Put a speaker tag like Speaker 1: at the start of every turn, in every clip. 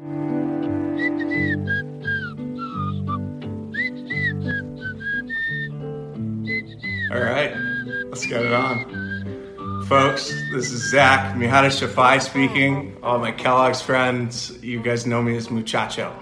Speaker 1: All right, let's get it on. Folks, this is Zac Mijares-Shafai speaking. All my Kellogg's friends, you guys know me as Muchacho.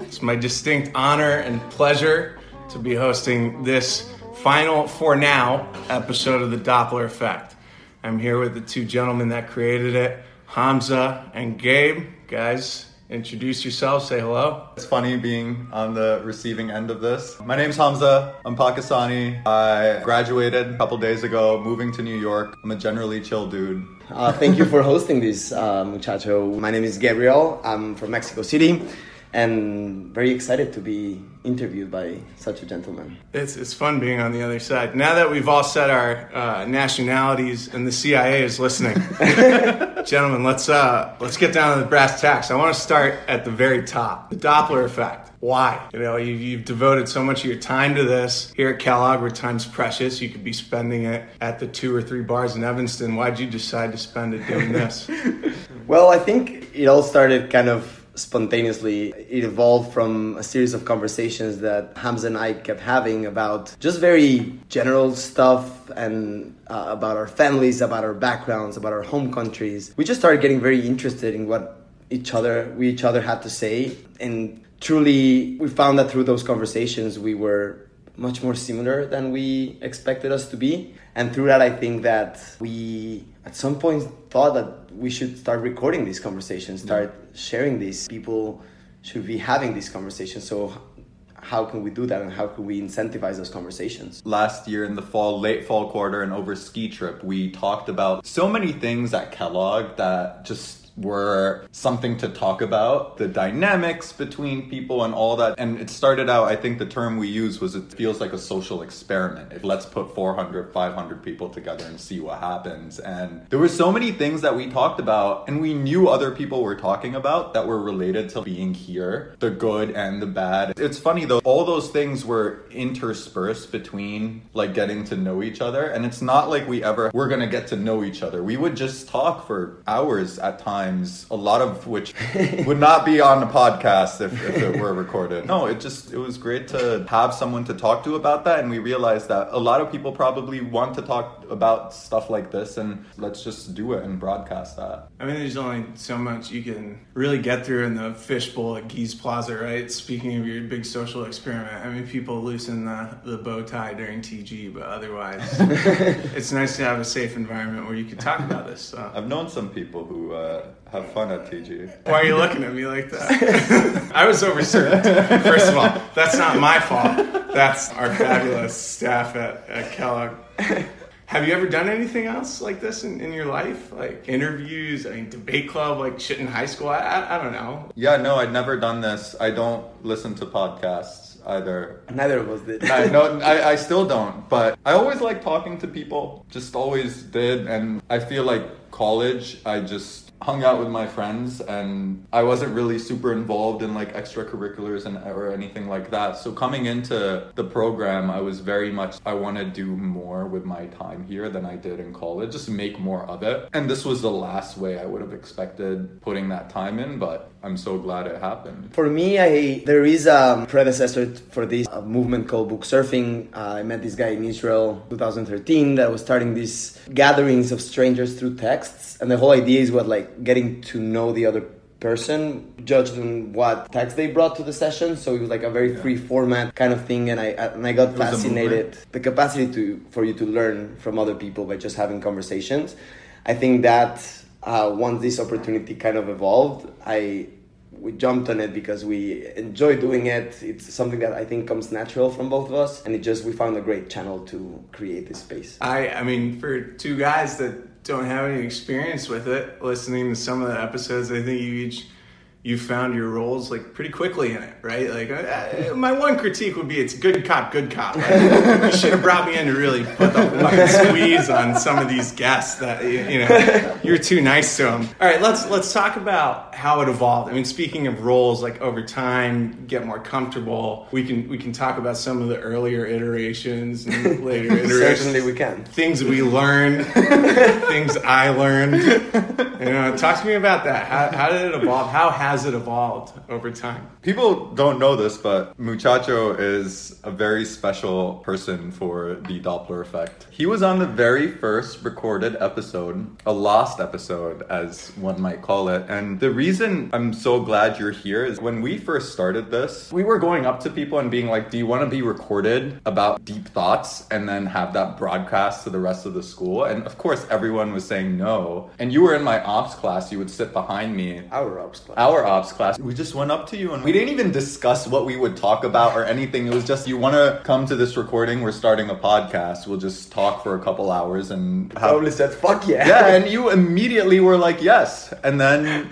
Speaker 1: It's my distinct honor and pleasure to be hosting this final, for now, episode of The Doppler Effect. I'm here with the two gentlemen that created it, Hamza and Gabe. Guys, introduce yourself, say hello.
Speaker 2: It's funny being on the receiving end of this. My name's Hamza. I'm Pakistani. I graduated a couple days ago, moving to New York. I'm a generally chill dude.
Speaker 3: Uh, thank you for hosting this, uh, muchacho. My name is Gabriel. I'm from Mexico City and very excited to be interviewed by such a gentleman.
Speaker 1: It's, it's fun being on the other side. Now that we've all said our uh, nationalities and the CIA is listening, gentlemen, let's uh, let's get down to the brass tacks. I want to start at the very top, the Doppler effect. Why? You know, you, you've devoted so much of your time to this here at Kellogg, where time's precious. You could be spending it at the two or three bars in Evanston. Why'd you decide to spend it doing this?
Speaker 3: well, I think it all started kind of spontaneously. It evolved from a series of conversations that Hamza and I kept having about just very general stuff and uh, about our families, about our backgrounds, about our home countries. We just started getting very interested in what each other we each other had to say and truly we found that through those conversations we were much more similar than we expected us to be and through that i think that we at some point thought that we should start recording these conversations, start. Sharing these. People should be having these conversations. So how can we do that and how can we incentivize those conversations?
Speaker 2: Last year in the fall, late fall quarter and over ski trip, we talked about so many things at Kellogg that just were something to talk about the dynamics between people and all that. And it started out i think the term we used was it feels like a social experiment. Let's put 400 500 people together and see what happens. And there were so many things that we talked about and we knew other people were talking about that were related to being here the good and the bad. It's funny though all those things were interspersed between like getting to know each other. And it's not like we ever were gonna get to know each other. We would just talk for hours at times times, a lot of which would not be on the podcast if, if it were recorded. No, it just it was great to have someone to talk to about that, and we realized that a lot of people probably want to talk about stuff like this, and let's just do it and broadcast that.
Speaker 1: I mean, there's only so much you can really get through in the fishbowl at Gies Plaza, right? Speaking of your big social experiment, I mean, people loosen the, the bow tie during TG, but otherwise, it's nice to have a safe environment where you can talk about this stuff.
Speaker 2: I've known some people who uh, have fun at TG.
Speaker 1: Why are you looking at me like that? I was overserved. First of all, that's not my fault. That's our fabulous staff at, at Kellogg. Have you ever done anything else like this in, in your life? Like interviews, I mean, debate club, like shit in high school? I, I, I don't know.
Speaker 2: Yeah, no, I'd never done this. I don't listen to podcasts either.
Speaker 3: Neither of us did.
Speaker 2: I, no, I, I still don't. But I always like talking to people. Just always did. And I feel like college, I just hung out with my friends and I wasn't really super involved in like extracurriculars and or anything like that. So coming into the program, I was very much I want to do more with my time here than I did in college, just make more of it. And this was the last way I would have expected putting that time in, but I'm so glad it happened.
Speaker 3: For me, I there is a predecessor for this a movement called book surfing. Uh, I met this guy in Israel 2013 that was starting these gatherings of strangers through texts, and the whole idea is what like getting to know the other person judged on what text they brought to the session. So it was like a very free format kind of thing. And i and i got fascinated. the capacity to for you to learn from other people by just having conversations. I think that uh, once this opportunity kind of evolved, I we jumped on it because we enjoy doing it. It's something that I think comes natural from both of us, and it just we found a great channel to create this space.
Speaker 1: I I mean, for two guys that don't have any experience with it, listening to some of the episodes, I think you each you found your roles like pretty quickly in it, right? Like uh, my one critique would be it's good cop, good cop. you should have brought me in to really put the fucking squeeze on some of these guests that you know you're too nice to them. All right, let's let's talk about how it evolved. I mean, speaking of roles, like over time, get more comfortable. We can we can talk about some of the earlier iterations and later iterations.
Speaker 3: Certainly, we can.
Speaker 1: Things we learned, things I learned. You know, talk to me about that. How, how did it evolve? How has has it evolved over time?
Speaker 2: People don't know this, but Muchacho is a very special person for the Doppler effect. He was on the very first recorded episode, a lost episode, as one might call it. And the reason I'm so glad you're here is when we first started this, we were going up to people and being like, Do you want to be recorded about deep thoughts and then have that broadcast to the rest of the school? And of course, everyone was saying no. And you were in my ops class, you would sit behind me.
Speaker 3: Our ops class.
Speaker 2: Our ops class, we just went up to you and we didn't even discuss what we would talk about or anything. It was just, you want to come to this recording? We're starting a podcast. We'll just talk for a couple hours and have
Speaker 3: Probably said, "Fuck yeah."
Speaker 2: yeah, and you immediately were like, yes. And then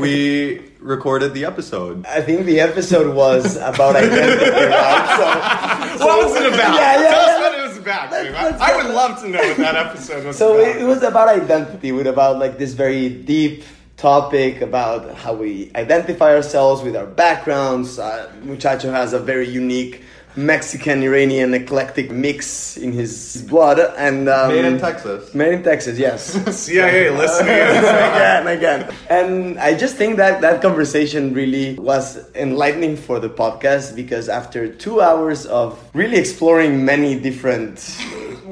Speaker 2: we recorded the episode.
Speaker 3: I think the episode was about identity, right? So,
Speaker 1: What was it about?
Speaker 3: Yeah, yeah,
Speaker 1: Tell
Speaker 3: yeah.
Speaker 1: us what it was about. Dave. I,
Speaker 3: let's
Speaker 1: I
Speaker 3: go.
Speaker 1: would love to know what that episode was
Speaker 3: so
Speaker 1: about.
Speaker 3: it, it was about identity, with about like this very deep topic about how we identify ourselves with our backgrounds. Uh, Muchacho has a very unique Mexican Iranian eclectic mix in his blood, and um,
Speaker 2: Made in Texas.
Speaker 3: Made in Texas, yes.
Speaker 1: CIA listening.
Speaker 3: again, again. And I just think that that conversation really was enlightening for the podcast because after two hours of really exploring many different,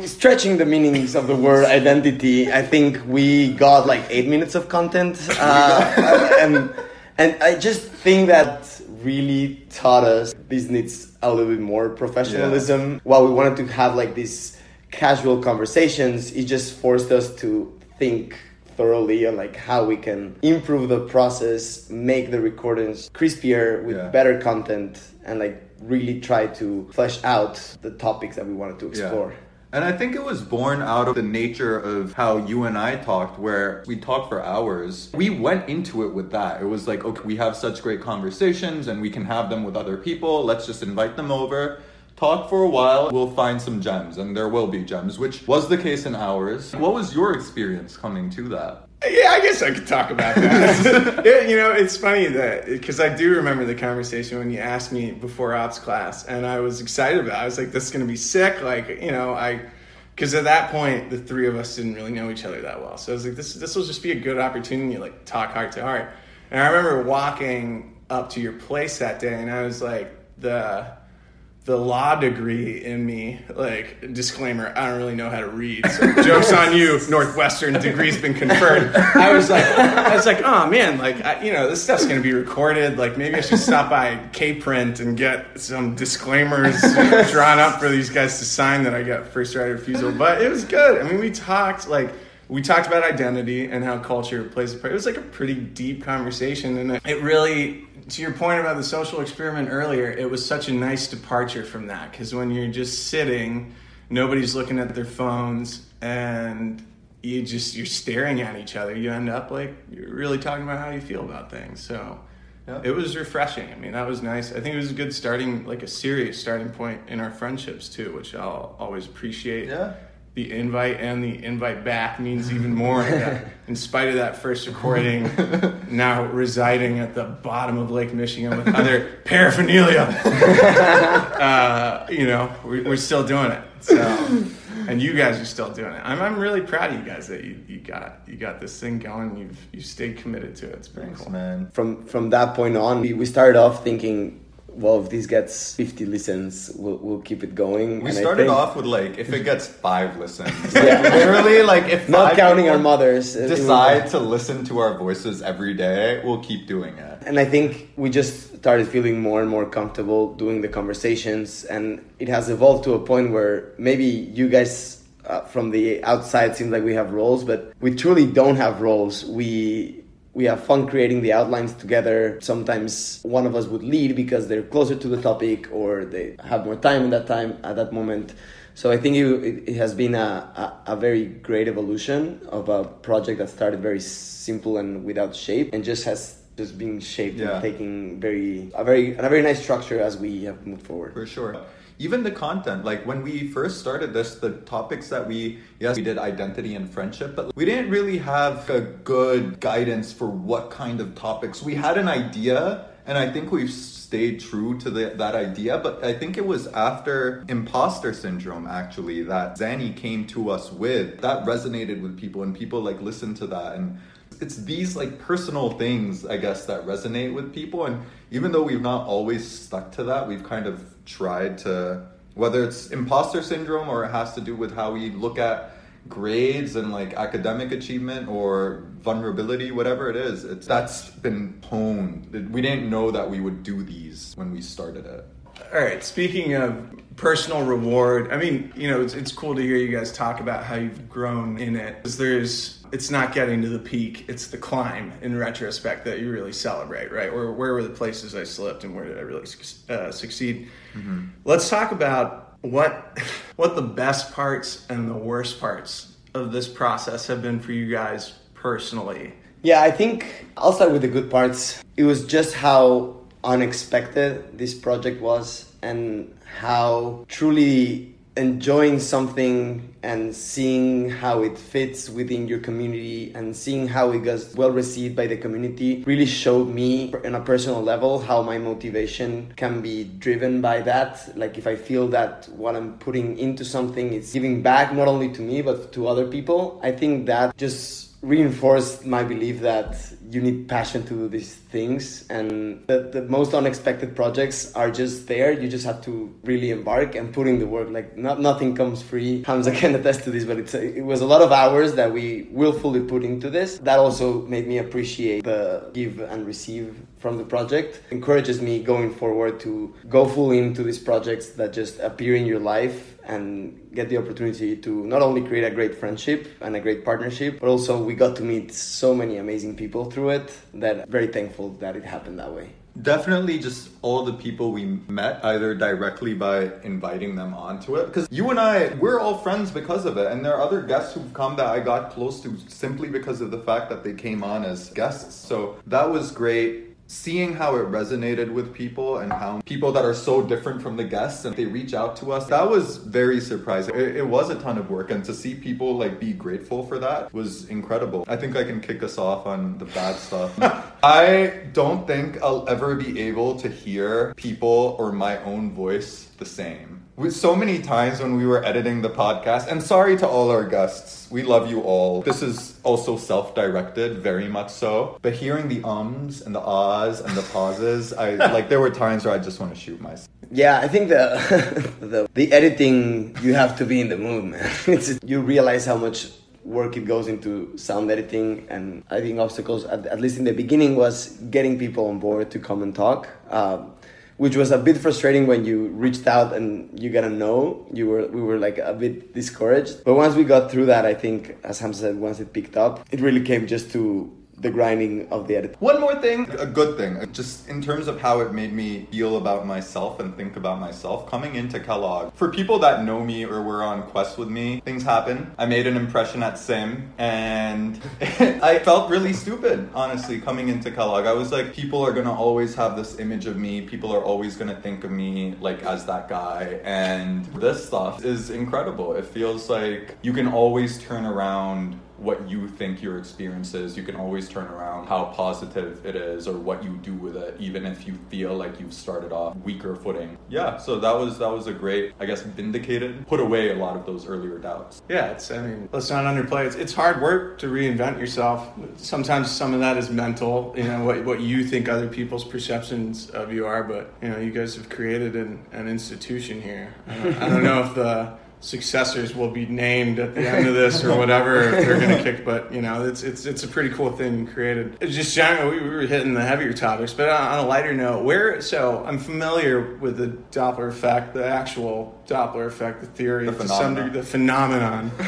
Speaker 3: stretching the meanings of the word identity, I think we got like eight minutes of content. Uh, and, and I just think that really taught us this needs a little bit more professionalism. While we wanted to have like these casual conversations, it just forced us to think thoroughly on like how we can improve the process, make the recordings crispier with
Speaker 2: Yeah.
Speaker 3: better content, and like really try to flesh out the topics that we wanted to explore.
Speaker 2: And I think it was born out of the nature of how you and I talked, where we talked for hours. We went into it with that. It was like, okay, we have such great conversations and we can have them with other people. Let's just invite them over, talk for a while. We'll find some gems, and there will be gems, which was the case in ours. What was your experience coming to that?
Speaker 1: Yeah, I guess I could talk about that. yeah, you know, it's funny that because I do remember the conversation when you asked me before ops class, and I was excited about. it. I was like, "This is going to be sick." Like, you know, I because at that point the three of us didn't really know each other that well, so I was like, "This this will just be a good opportunity to like talk heart to heart." And I remember walking up to your place that day, and I was like, the the law degree in me, like disclaimer, I don't really know how to read. So jokes on you, Northwestern degree's been conferred. I was like, I was like, oh man, like I, you know, this stuff's gonna be recorded. Like maybe I should stop by K Print and get some disclaimers drawn up for these guys to sign that I got first right of refusal. But it was good. I mean, we talked like we talked about identity and how culture plays a part. It was like a pretty deep conversation, and it- really, to your point about the social experiment earlier, it was such a nice departure from that because when you're just sitting, nobody's looking at their phones, and you just you're staring at each other. You end up like you're really talking about how you feel about things. So.
Speaker 2: Yeah.
Speaker 1: It was refreshing. I mean, that was nice. I think it was a good starting, like a serious starting point in our friendships too, which I'll always appreciate
Speaker 2: Yeah.
Speaker 1: The invite and the invite back means even more. In spite of that first recording, now residing at the bottom of Lake Michigan with other paraphernalia, uh, you know, we're, we're still doing it. So, and you guys are still doing it. I'm, I'm really proud of you guys that you, you got you got this thing going. You've you stayed committed to it. It's pretty
Speaker 2: Thanks,
Speaker 1: cool.
Speaker 2: man.
Speaker 3: From from that point on, we, we started off thinking, well, if this gets 50 listens, we'll, we'll keep it going.
Speaker 2: We
Speaker 3: And I
Speaker 2: started
Speaker 3: think-
Speaker 2: off with like if it gets five listens,
Speaker 3: Yeah.
Speaker 2: like, literally like if
Speaker 3: Not counting our mothers. was-
Speaker 2: decide to listen to our voices every day, we'll keep doing it.
Speaker 3: And I think we just started feeling more and more comfortable doing the conversations, and it has evolved to a point where maybe you guys uh, from the outside seem like we have roles, but we truly don't have roles. We we have fun creating the outlines together. Sometimes one of us would lead because they're closer to the topic or they have more time in that time at that moment. So I think it, it, has been a, a, a very great evolution of a project that started very simple and without shape and just has just been shaped
Speaker 2: Yeah.
Speaker 3: and taking very a very and a very nice structure as we have moved forward.
Speaker 2: For sure. Even the content, like when we first started this, the topics that we, yes, we did identity and friendship, but we didn't really have a good guidance for what kind of topics. We had an idea, and I think we've stayed true to the, that idea, but I think it was after imposter syndrome, actually, that Zanny came to us with. That resonated with people, and people like listened to that. And it's these like personal things, I guess, that resonate with people. And even though we've not always stuck to that, we've kind of tried to, whether it's imposter syndrome or it has to do with how we look at grades and like academic achievement or vulnerability, whatever it is, it's that's been honed. We didn't know that we would do these when we started it.
Speaker 1: All right. Speaking of personal reward, I mean, you know, it's, it's cool to hear you guys talk about how you've grown in it. Because there's, it's not getting to the peak; it's the climb. In retrospect, that you really celebrate, right? Or where were the places I slipped, and where did I really uh, succeed? Mm-hmm. Let's talk about what what the best parts and the worst parts of this process have been for you guys personally.
Speaker 3: Yeah, I think I'll start with the good parts. It was just how unexpected this project was and how truly enjoying something and seeing how it fits within your community and seeing how it gets well received by the community really showed me on a personal level how my motivation can be driven by that. Like if i feel that what i'm putting into something is giving back not only to me but to other people i think that just reinforced my belief that you need passion to do these things and the, the most unexpected projects are just there. You just have to really embark and put in the work. Like not, nothing comes free. Hamza can attest to this but it's a, it was a lot of hours that we willfully put into this. That also made me appreciate the give and receive from the project. Encourages me going forward to go full into these projects that just appear in your life and get the opportunity to not only create a great friendship and a great partnership, but also we got to meet so many amazing people through it that I'm very thankful that it happened that way.
Speaker 2: Definitely just all the people we met either directly by inviting them onto it. Because you and I, we're all friends because of it. And there are other guests who've come that I got close to simply because of the fact that they came on as guests. So that was great seeing how it resonated with people and how people that are so different from the guests and they reach out to us that was very surprising. It, it, was a ton of work and to see people like be grateful for that was incredible. I think i can kick us off on the bad stuff. I don't think i'll ever be able to hear people or my own voice the same with so many times when we were editing the podcast, and sorry to all our guests, we love you all. This is also self directed, very much so. But hearing the ums and the ahs and the pauses, I like there were times where I just want to shoot myself.
Speaker 3: Yeah, I think the the, the editing you have to be in the mood, man. It's, you realize how much work it goes into sound editing and i think obstacles at, at, least in the beginning was getting people on board to come and talk um, which was a bit frustrating when you reached out and you got to know. You were we were like a bit discouraged. But once we got through that i think as ham said once it picked up it really came just to the grinding of the edit.
Speaker 2: One more thing, a good thing, just in terms of how it made me feel about myself and think about myself coming into Kellogg. For people that know me or were on KWEST with me, things happen. I made an impression at CIM and I felt really stupid, honestly, coming into Kellogg. I was like, people are gonna always have this image of me, people are always gonna think of me like as that guy. And this stuff is incredible. It feels like you can always turn around what you think your experience is. You can always turn around how positive it is or what you do with it, even if you feel like you've started off weaker footing. Yeah, so that was that was a great, I guess, vindicated, put away a lot of those earlier doubts.
Speaker 1: Yeah, it's I mean, let's not underplay. It's, it's hard work to reinvent yourself. Sometimes some of that is mental, you know, what what you think other people's perceptions of you are, but you know, you guys have created an, an institution here. I don't, I don't know if the successors will be named at the end of this or whatever if they're going to kick but you know? It's it's it's a pretty cool thing created. It's just generally we were hitting the heavier topics but on a lighter note where so i'm familiar with the doppler effect the actual doppler effect the theory
Speaker 2: the to some degree
Speaker 1: the phenomenon.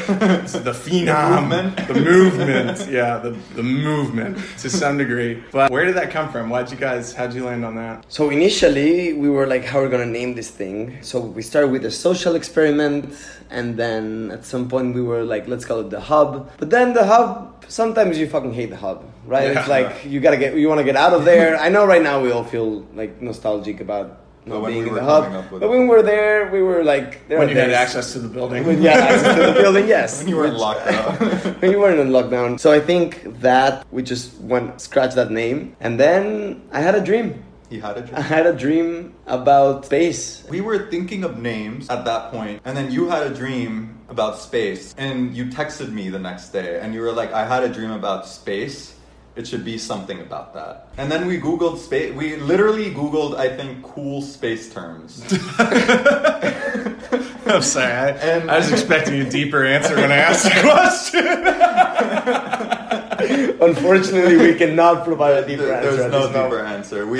Speaker 1: The phenom. the movement. Yeah the, the movement to some degree. But where did that come from? Why'd you guys how'd you land on that?
Speaker 3: So initially we were like how are we going to name this thing? So we started with a social experiment and then at some point we were like let's call it the hub. But then the hub sometimes you fucking hate the hub right? Yeah. it's like you gotta get you want to get out of there. I know right now we all feel like nostalgic about not being we in the hub. but when we were there we were like
Speaker 1: there when you days, had access to the building.
Speaker 3: When you had access to the building yes.
Speaker 2: When you were in lockdown.
Speaker 3: When you weren't in lockdown. So i think that we just went scratch that name. And then i had a dream
Speaker 2: he had a dream. I
Speaker 3: had a dream about space.
Speaker 2: We were thinking of names at that point, and then you had a dream about space, and you texted me the next day, and you were like, "I had a dream about space." it should be something about that. And then we Googled space. We literally Googled, I think, cool space terms.
Speaker 1: I'm sorry. I,
Speaker 2: And-
Speaker 1: I was expecting a deeper answer when I asked the question.
Speaker 3: Unfortunately, we cannot provide a deeper
Speaker 2: There-
Speaker 3: answer.
Speaker 2: There's no
Speaker 3: this moment.
Speaker 2: answer. We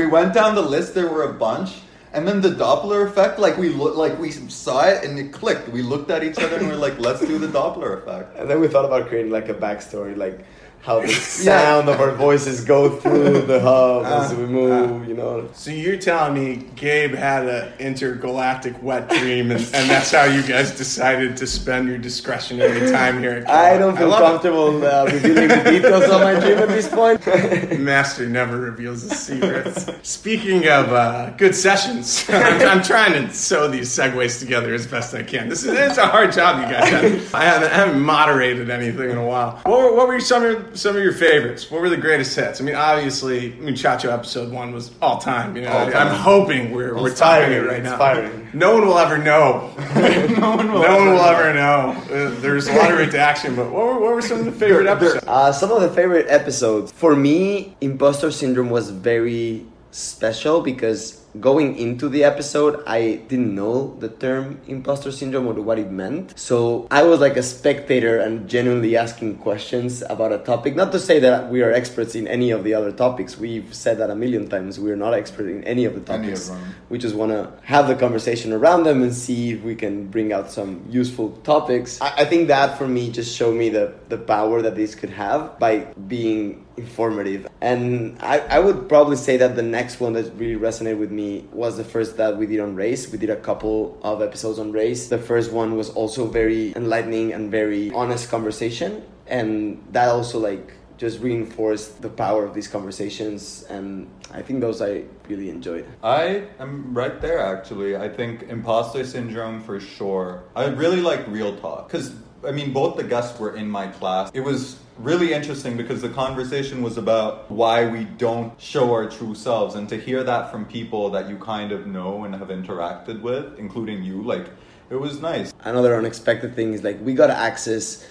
Speaker 2: we went down the list. There were a bunch, and then the Doppler effect. Like we look, like we saw it and it clicked. We looked at each other and we're like, let's do the Doppler effect.
Speaker 3: And then we thought about creating like a backstory, like how the sound of our voices go through the hub as we move, you know.
Speaker 1: So you're telling me Gabe had an intergalactic wet dream, and, and that's how you guys decided to spend your discretionary time here? At
Speaker 3: I don't feel
Speaker 1: love it.
Speaker 3: comfortable uh, revealing the details of my dream at this point.
Speaker 1: Master never reveals his secrets. Speaking of uh, good sessions, I'm, I'm trying to sew these segues together as best I can. This is it's a hard job you guys have. I haven't, I haven't moderated anything in a while. What were, what were some of your, some of your favorites? What were the greatest hits? I mean, obviously, Muchacho episode one was all time. You know,
Speaker 2: All time.
Speaker 1: I'm hoping we're we're topping it
Speaker 3: Inspiring,
Speaker 1: right now. No one will ever know.
Speaker 2: no one will.
Speaker 1: no one will ever know. Uh, there's a lot of redaction, but what were, what were some of the favorite episodes?
Speaker 3: Uh, some of the favorite episodes for me, imposter syndrome was very special because going into the episode, I didn't know the term imposter syndrome or what it meant. So I was like a spectator and genuinely asking questions about a topic. Not to say that we are experts in any of the other topics. We've said that a million times. We're not expert in any of the
Speaker 2: of
Speaker 3: topics.
Speaker 2: them.
Speaker 3: We just want to have the conversation around them and see if we can bring out some useful topics. I, I think that for me just showed me the, the power that this could have by being informative. And I, I would probably say that the next one that really resonated with me was the first that we did on race. We did a couple of episodes on race. The first one was also very enlightening and very honest conversation. And that also like just reinforced the power of these conversations and I think those I really enjoyed.
Speaker 2: I am right there actually. I think imposter syndrome for sure. I really like real talk because I mean both the guests were in my class. It was really interesting because the conversation was about why we don't show our true selves and to hear that from people that you kind of know and have interacted with, including you, like it was nice.
Speaker 3: Another unexpected thing is like we got access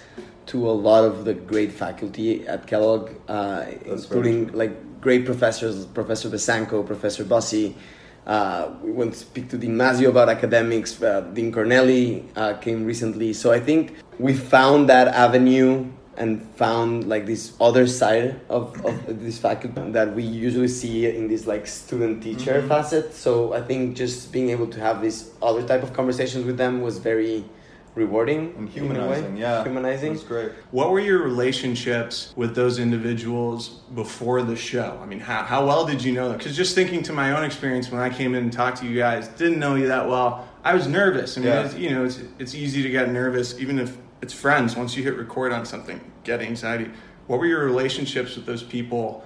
Speaker 3: to a lot of the great faculty at Kellogg, uh, including like great professors, Professor Besanko, Professor Bussy. Uh, we went to speak to Dean Mazzeo about academics. Uh, Dean Cornelli uh, came recently, so I think we found that avenue and found like this other side of, of this faculty that we usually see in this like student teacher
Speaker 2: Mhm.
Speaker 3: facet. So I think just being able to have this other type of conversations with them was very rewarding
Speaker 2: And
Speaker 3: in a way.
Speaker 2: humanizing, yeah.
Speaker 3: Humanizing.
Speaker 2: was great.
Speaker 1: What were your relationships with those individuals before the show? I mean, how, how well did you know them? Because just thinking to my own experience when I came in and talked to you guys, didn't know you that well. I was nervous. I mean,
Speaker 2: Yeah.
Speaker 1: it's, you know, it's, it's easy to get nervous, even if it's friends. Once you hit record on something, get anxiety. What were your relationships with those people,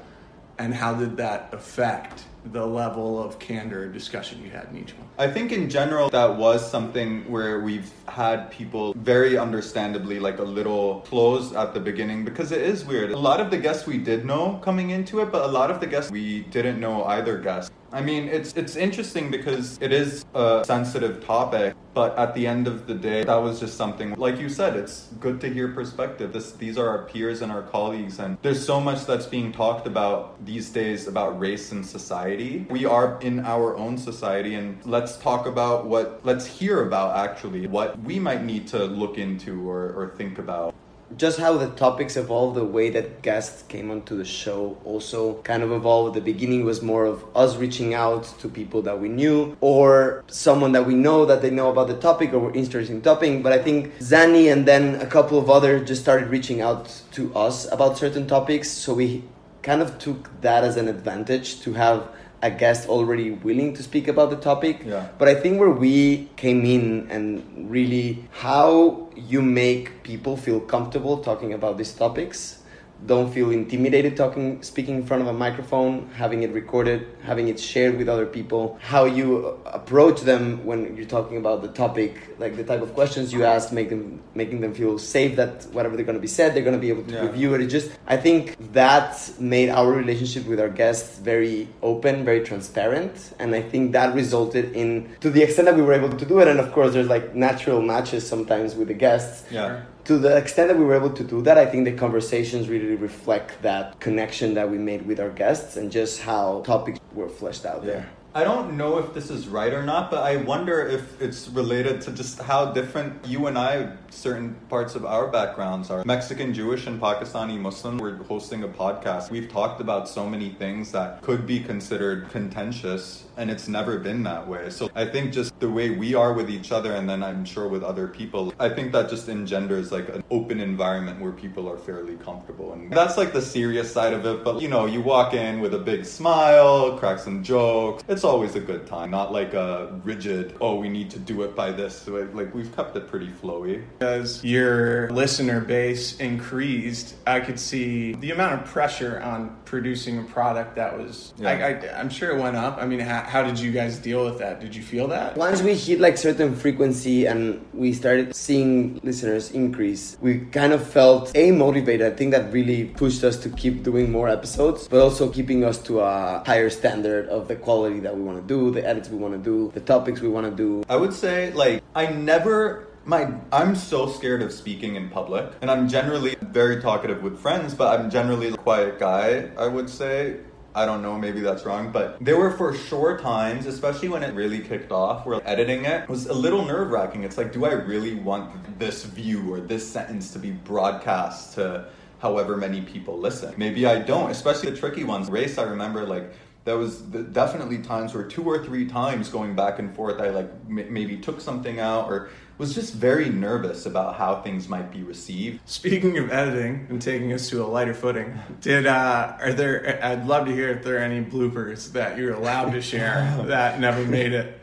Speaker 1: and how did that affect the level of candor or discussion you had in each one?
Speaker 2: I think in general that was something where we've had people very understandably like a little closed at the beginning because it is weird. A lot of the guests we did know coming into it, but a lot of the guests we didn't know either guest. I mean, it's it's interesting because it is a sensitive topic, but at the end of the day, that was just something like you said, it's good to hear perspective. This these are our peers and our colleagues and there's so much that's being talked about these days about race and society. We are in our own society and let's talk about what let's hear about actually what we might need to look into or, or think about.
Speaker 3: Just how the topics evolved, the way that guests came onto the show also kind of evolved. The beginning was more of us reaching out to people that we knew or someone that we know that they know about the topic or were interested in topic. But I think Zani and then a couple of others just started reaching out to us about certain topics. So we kind of took that as an advantage to have a guest already willing to speak about the topic.
Speaker 2: Yeah.
Speaker 3: But I think where we came in and really how you make people feel comfortable talking about these topics, don't feel intimidated talking, speaking in front of a microphone, having it recorded, having it shared with other people, how you approach them when you're talking about the topic, like the type of questions you ask, make them making them feel safe that whatever they're going to be said, they're going to be able to
Speaker 2: Yeah.
Speaker 3: review it. It just I think that made our relationship with our guests very open, very transparent, and I think that resulted in to the extent that we were able to do it. And of course, there's like natural matches sometimes with the guests.
Speaker 2: Yeah.
Speaker 3: To the extent that we were able to do that, I think the conversations really reflect that connection that we made with our guests and just how topics were fleshed out there.
Speaker 2: I don't know if this is right or not, but I wonder if it's related to just how different you and I, certain parts of our backgrounds are. Mexican, Jewish, and Pakistani Muslim, we're hosting a podcast. We've talked about so many things that could be considered contentious, and it's never been that way. So I think just the way we are with each other, and then I'm sure with other people, I think that just engenders like an open environment where people are fairly comfortable. And that's like the serious side of it, but you know, you walk in with a big smile, crack some jokes. It's always a good time, not like a rigid, oh, we need to do it by this. Like we've kept it pretty flowy.
Speaker 1: As your listener base increased, I could see the amount of pressure on producing a product that was.
Speaker 2: Yeah.
Speaker 1: I, I, I'm sure it went up. I mean, how, how did you guys deal with that? Did you feel that?
Speaker 3: Once we hit like certain frequency and we started seeing listeners increase, we kind of felt a motivated. I think that really pushed us to keep doing more episodes, but also keeping us to a higher standard of the quality that we want to do, the edits we want to do, the topics we want to do.
Speaker 2: I would say like I never my I'm so scared of speaking in public and I'm generally very talkative with friends but I'm generally a quiet guy I would say. I don't know maybe that's wrong but there were for sure times especially when it really kicked off where editing it was a little nerve wracking it's like do I really want this view or this sentence to be broadcast to however many people listen? Maybe I don't especially the tricky ones. Race I remember like there was definitely times where two or three times going back and forth i like m- maybe took something out or was just very nervous about how things might be received
Speaker 1: Speaking of editing and taking us to a lighter footing, did uh, are there? I'd love to hear if there are any bloopers that you're allowed to share that never made it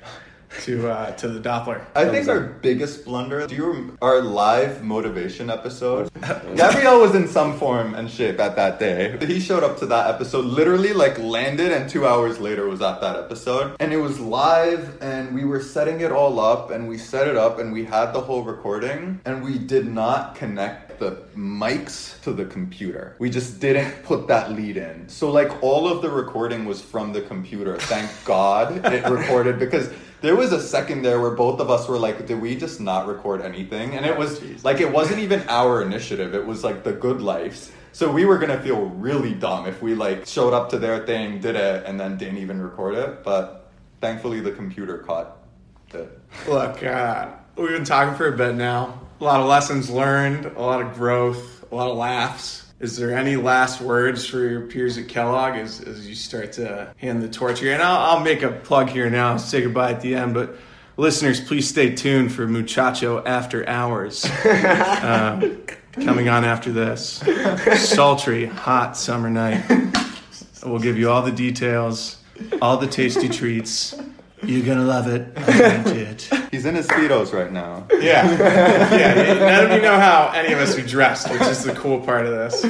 Speaker 1: to uh, to the Doppler.
Speaker 2: I think our biggest blunder, do you our live motivation episode? Gabriel was in some form and shape at that day. He showed up to that episode, literally like landed, and two hours later was at that episode. And it was live, and we were setting it all up, and we set it up, and we had the whole recording, and we did not connect the mics to the computer. We just didn't put that lead in. So like all of the recording was from the computer. Thank God it recorded because there was a second there where both of us were like, did we just not record anything? And it was like, it wasn't even our initiative. It was like the good life's. So we were gonna feel really dumb if we like showed up to their thing, did it, and then didn't even record it. But thankfully, the computer caught it.
Speaker 1: Look, uh, we've been talking for a bit now. A lot of lessons learned, a lot of growth, a lot of laughs. Is there any last words for your peers at Kellogg as, as you start to hand the torch here? And I'll, I'll make a plug here now, say goodbye at the end, but listeners, please stay tuned for Muchacho After Hours. Um, coming on after this. Sultry, hot summer night. We'll give you all the details, all the tasty treats. You're gonna love it. I guarantee it.
Speaker 2: He's in his speedos right now.
Speaker 1: Yeah. yeah. None of you know how any of us are dressed, which is the cool part of this.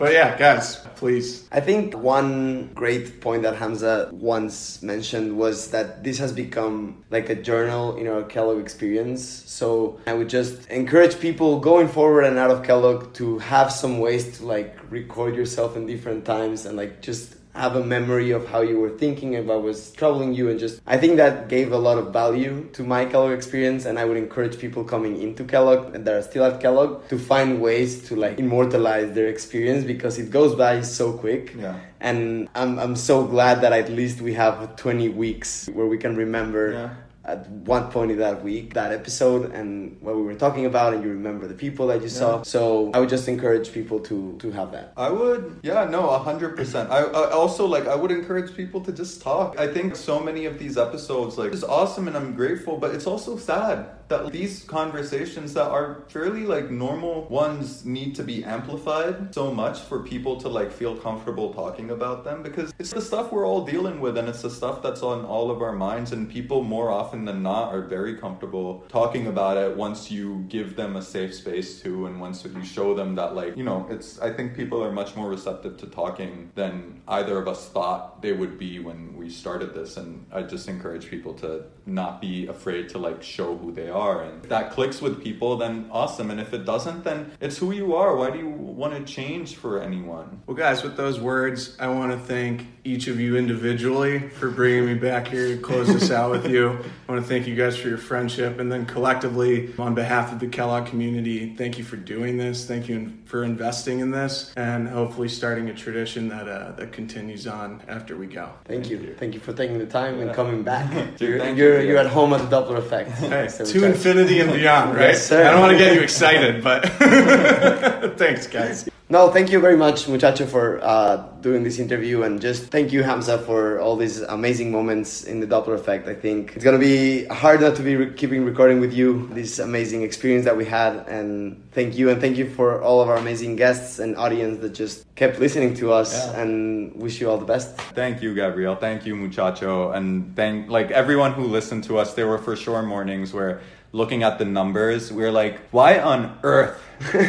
Speaker 1: But yeah, guys, please.
Speaker 3: I think one great point that Hamza once mentioned was that this has become like a journal in our Kellogg experience. So I would just encourage people going forward and out of Kellogg to have some ways to like record yourself in different times and like just have a memory of how you were thinking and what was troubling you and just I think that gave a lot of value to my Kellogg experience and I would encourage people coming into Kellogg and that are still at Kellogg to find ways to like immortalize their experience because it goes by so quick
Speaker 2: Yeah.
Speaker 3: and I'm, I'm so glad that at least we have 20 weeks where we can remember
Speaker 2: Yeah.
Speaker 3: At one point in that week that episode and what we were talking about and you remember the people that you saw so i would just encourage people to to have that
Speaker 2: I would, yeah, no, a hundred percent. I I also like I would encourage people to just talk. I think so many of these episodes like is awesome and I'm grateful, but it's also sad that these conversations that are fairly like normal ones need to be amplified so much for people to like feel comfortable talking about them because it's the stuff we're all dealing with and it's the stuff that's on all of our minds and people more often than not are very comfortable talking about it once you give them a safe space to and once you show them that like you know it's i think people are much more receptive to talking than either of us thought they would be when we started this and i just encourage people to not be afraid to like show who they are and if that clicks with people then awesome and if it doesn't then it's who you are why do you want to change for anyone
Speaker 1: Well, guys, with those words, I want to thank each of you individually for bringing me back here to close this out with you. I I want to thank you guys for your friendship. And then collectively, on behalf of the Kellogg community, thank you for doing this. Thank you for investing in this and hopefully starting a tradition that, uh, that continues on after we go.
Speaker 3: Thank, thank you. you. Thank you for taking the time and coming back.
Speaker 2: you're,
Speaker 3: you're, you're, at home at the Doppler effect.
Speaker 1: Hey, to infinity and beyond, right? Yes, I don't want to get you excited, but thanks, guys.
Speaker 3: No, thank you very much, muchacho, for uh, doing this interview, and just thank you, Hamza, for all these amazing moments in the Doppler effect. I think it's gonna be hard not to be re- keeping recording with you this amazing experience that we had, and thank you, and thank you for all of our amazing guests and audience that just kept listening to us, yeah. and wish you all the best.
Speaker 2: Thank you, Gabriel. Thank you, muchacho, and thank like everyone who listened to us. There were for sure mornings where looking at the numbers, we are like, why on earth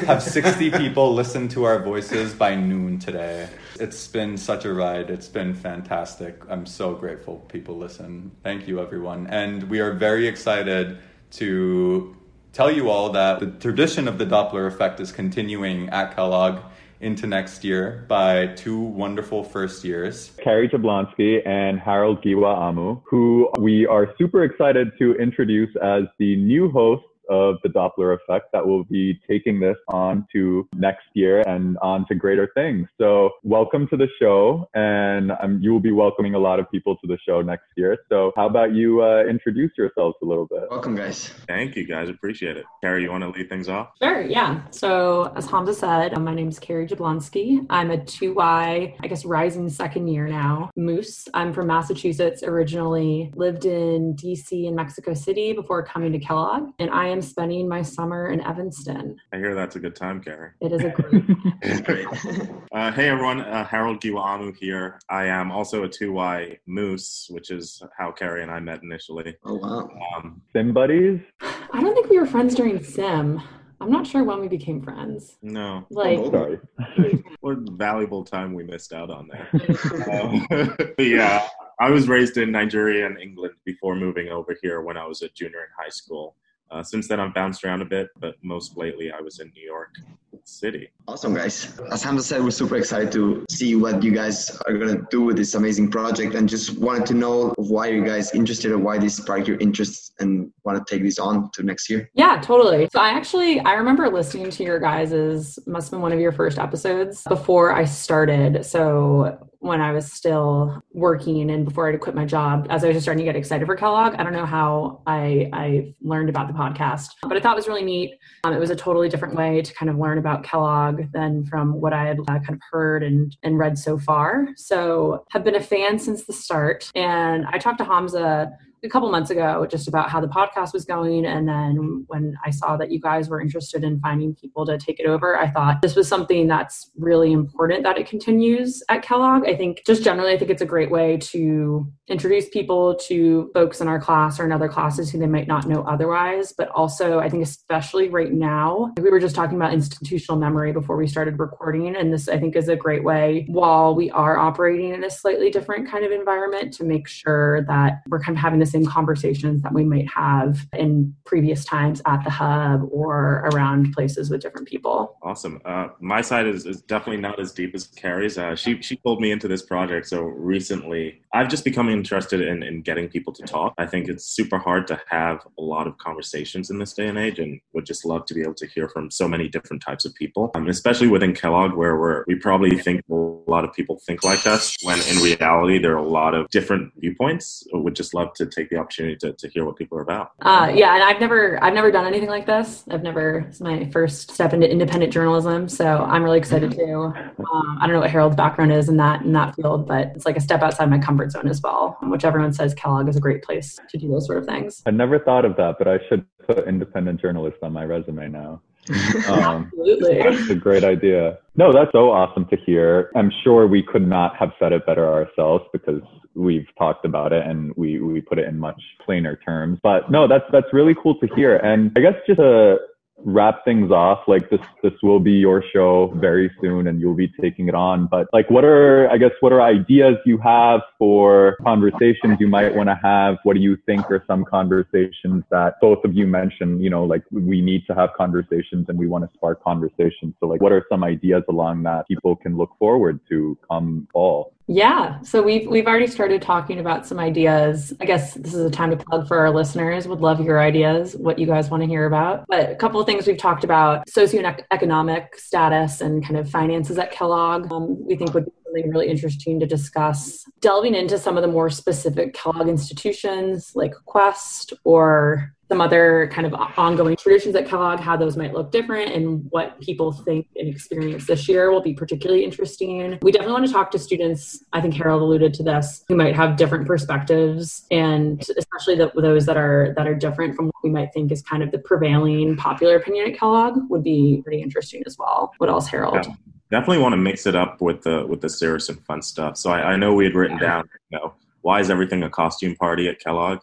Speaker 2: have 60 people listen to our voices by noon today? It's been such a ride. It's been fantastic. I'm so grateful people listen. Thank you, everyone. And we are very excited to tell you all that the tradition of the Doppler effect is continuing at Kellogg into next year by two wonderful first years.
Speaker 4: Kary Jablonski and Harold Giwa-Amu, who we are super excited to introduce as the new hosts of the Doppler effect that will be taking this on to next year and on to greater things. So welcome to the show and um, you will be welcoming a lot of people to the show next year. So how about you uh, introduce yourselves a little bit?
Speaker 3: Welcome guys.
Speaker 5: Thank you guys. Appreciate it. Kary, you want to lead things off?
Speaker 6: Sure. Yeah. So as Hamza said, my name is Kary Jablonski. I'm a 2Y, I guess rising second year now. Moose. I'm from Massachusetts originally, lived in DC and Mexico City before coming to Kellogg. And I am spending my summer in Evanston.
Speaker 5: I hear that's a good time, Kary.
Speaker 6: It is a great.
Speaker 3: it is great.
Speaker 5: uh, hey everyone, uh, Harold Giwa-Amu here. I am also a 2Y Moose, which is how Kary and I met initially.
Speaker 3: Oh wow.
Speaker 4: Um, CIM buddies?
Speaker 6: I don't think we were friends during CIM. I'm not sure when we became friends.
Speaker 5: No.
Speaker 6: Like,
Speaker 4: oh, sorry.
Speaker 5: what valuable time we missed out on there. um, yeah, I was raised in Nigeria and England before moving over here when I was a junior in high school. Uh, since then, I've bounced around a bit, but most lately, I was in New York City.
Speaker 3: Awesome, guys. As Hamza said, we're super excited to see what you guys are going to do with this amazing project and just wanted to know why you guys interested or why this sparked your interest and want to take this on to next year.
Speaker 6: Yeah, totally. So I actually, I remember listening to your guys's, must have been one of your first episodes before I started. So when I was still working and before I'd quit my job, as I was just starting to get excited for Kellogg. I don't know how I, I learned about the podcast, but I thought it was really neat. Um, it was a totally different way to kind of learn about Kellogg than from what I had uh, kind of heard and, and read so far. So have been a fan since the start. And I talked to Hamza a couple months ago just about how the podcast was going. And then when I saw that you guys were interested in finding people to take it over, I thought this was something that's really important that it continues at Kellogg. I think just generally, I think it's a great way to introduce people to folks in our class or in other classes who they might not know otherwise. But also, I think, especially right now, we were just talking about institutional memory before we started recording. And this, I think, is a great way while we are operating in a slightly different kind of environment to make sure that we're kind of having this same conversations that we might have in previous times at the hub or around places with different people.
Speaker 5: Awesome. Uh, my side is, is, definitely not as deep as Kary's. Uh, she she pulled me into this project so recently. I've just become interested in, in getting people to talk. I think it's super hard to have a lot of conversations in this day and age, and would just love to be able to hear from so many different types of people, um, especially within Kellogg, where we're, we probably think a lot of people think like us, when in reality there are a lot of different viewpoints. Would just love to take take the opportunity to, to hear what people are about.
Speaker 6: Uh, yeah, and I've never I've never done anything like this. I've never it's my first step into independent journalism, so I'm really excited too. Um, I don't know what Harold's background is in that in that field, but it's like a step outside my comfort zone as well. Which everyone says Kellogg is a great place to do those sort of things.
Speaker 4: I never thought of that, but I should put independent journalist on my resume now.
Speaker 6: Um, Absolutely.
Speaker 4: That's a great idea. No, that's so awesome to hear. I'm sure we could not have said it better ourselves because we've talked about it and we, we put it in much plainer terms. But no, that's that's really cool to hear. And I guess just to wrap things off like this this will be your show very soon and you'll be taking it on. But like what are i guess what are ideas you have for conversations you might want to have? What do you think are some conversations that both of you mentioned you know like we need to have conversations and we want to spark conversations. So like what are some ideas along that people can look forward to come fall
Speaker 6: Yeah, so we've we've already started talking about some ideas. I guess this is a time to plug for our listeners. Would love your ideas, what you guys want to hear about. But a couple of things we've talked about: socioeconomic status and kind of finances at Kellogg. Um, we think would be something really interesting to discuss. Delving into some of the more specific Kellogg institutions like KWEST or some other kind of ongoing traditions at Kellogg, how those might look different, and what people think and experience this year will be particularly interesting. We definitely want to talk to students. I think Harold alluded to this, who might have different perspectives, and especially the, those that are that are different from what we might think is kind of the prevailing popular opinion at Kellogg would be pretty interesting as well. What else, Harold?
Speaker 5: Yeah definitely want to mix it up with the with the serious and fun stuff. So I, I know we had written down, you know, why is everything a costume party at Kellogg?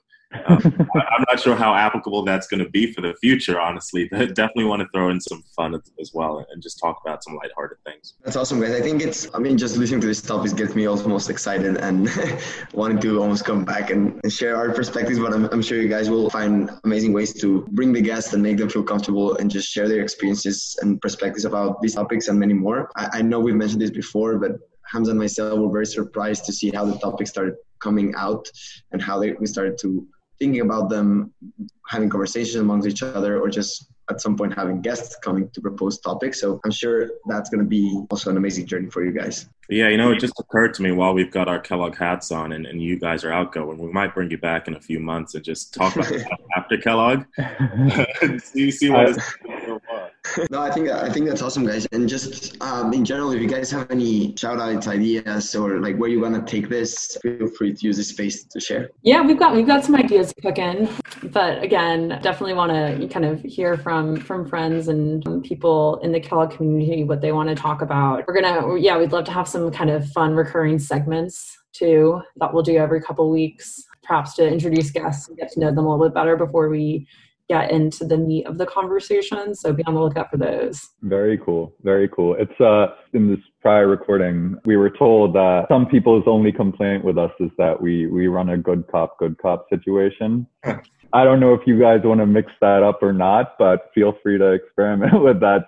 Speaker 5: Um, I'm not sure how applicable that's going to be for the future, honestly. But definitely want to throw in some fun as well and just talk about some lighthearted things.
Speaker 7: That's awesome, guys. I think it's, I mean, just listening to this topic gets me almost excited and wanting to almost come back and, and share our perspectives. But I'm, I'm, sure you guys will find amazing ways to bring the guests and make them feel comfortable and just share their experiences and perspectives about these topics and many more. I, I know we've mentioned this before, but Hamza and myself were very surprised to see how the topic started coming out and how they, we started to thinking about them having conversations amongst each other or just at some point having guests coming to propose topics. So I'm sure that's going to be also an amazing journey for you guys.
Speaker 5: Yeah, you know, it just occurred to me while we've got our Kellogg hats on and, and you guys are outgoing, we might bring you back in a few months and just talk about after Kellogg. see, see what is
Speaker 7: no, I think I think that's awesome, guys. And just um, in general, if you guys have any shout outs, ideas, or like where you want to take this, feel free to use this space to share.
Speaker 6: Yeah, we've got we've got some ideas cooking, but again, definitely want to kind of hear from from friends and people in the Kellogg community what they want to talk about. We're gonna, yeah, we'd love to have some kind of fun recurring segments too that we'll do every couple weeks, perhaps to introduce guests and get to know them a little bit better before we get into the meat of the conversation. So be on the lookout for those.
Speaker 4: Very cool. Very cool. It's uh in this prior recording, we were told that some people's only complaint with us is that we we run a good cop, good cop situation. I don't know if you guys want to mix that up or not, but feel free to experiment with that.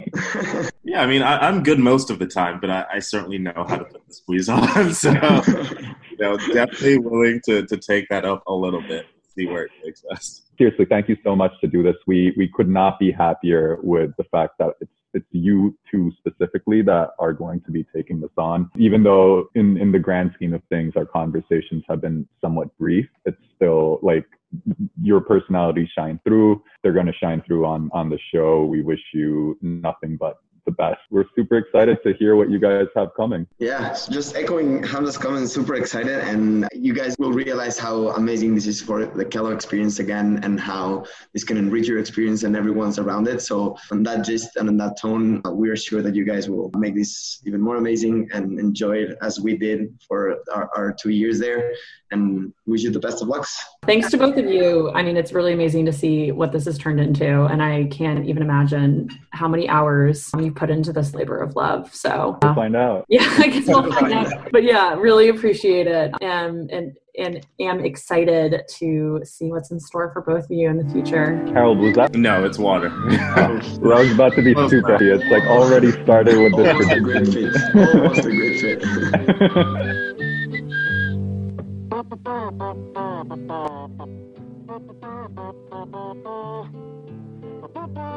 Speaker 5: Yeah, I mean, I, am good most of the time, but I, I, certainly know how to put the squeeze on. So, you know, definitely willing to, to take that up a little bit, see where it takes us
Speaker 4: seriously, thank you so much to do this. We we could not be happier with the fact that it's it's you two specifically that are going to be taking this on. Even though in in the grand scheme of things, our conversations have been somewhat brief, it's still like your personality shine through. They're going to shine through on on the show. We wish you nothing but the best. We're super excited to hear what you guys have coming.
Speaker 7: Yeah, just echoing Hamza's comments, super excited. And you guys will realize how amazing this is for the Kellogg experience again and how this can enrich your experience and everyone's around it. So, on that gist and on that tone, uh, we are sure that you guys will make this even more amazing and enjoy it as we did for our, our two years there and wish you the best of lucks.
Speaker 6: Thanks to both of you. I mean, it's really amazing to see what this has turned into, and I can't even imagine how many hours you put into this labor of love. So
Speaker 4: we'll find out.
Speaker 6: Yeah, I guess we'll find out. But yeah, really appreciate it, and and and am excited to see what's in store for both of you in the future.
Speaker 4: Harold, was that?
Speaker 5: No, it's water.
Speaker 4: well, I was about to be super happy. It's like already started with this.
Speaker 7: Almost a great fit. Almost a great fit. Bye.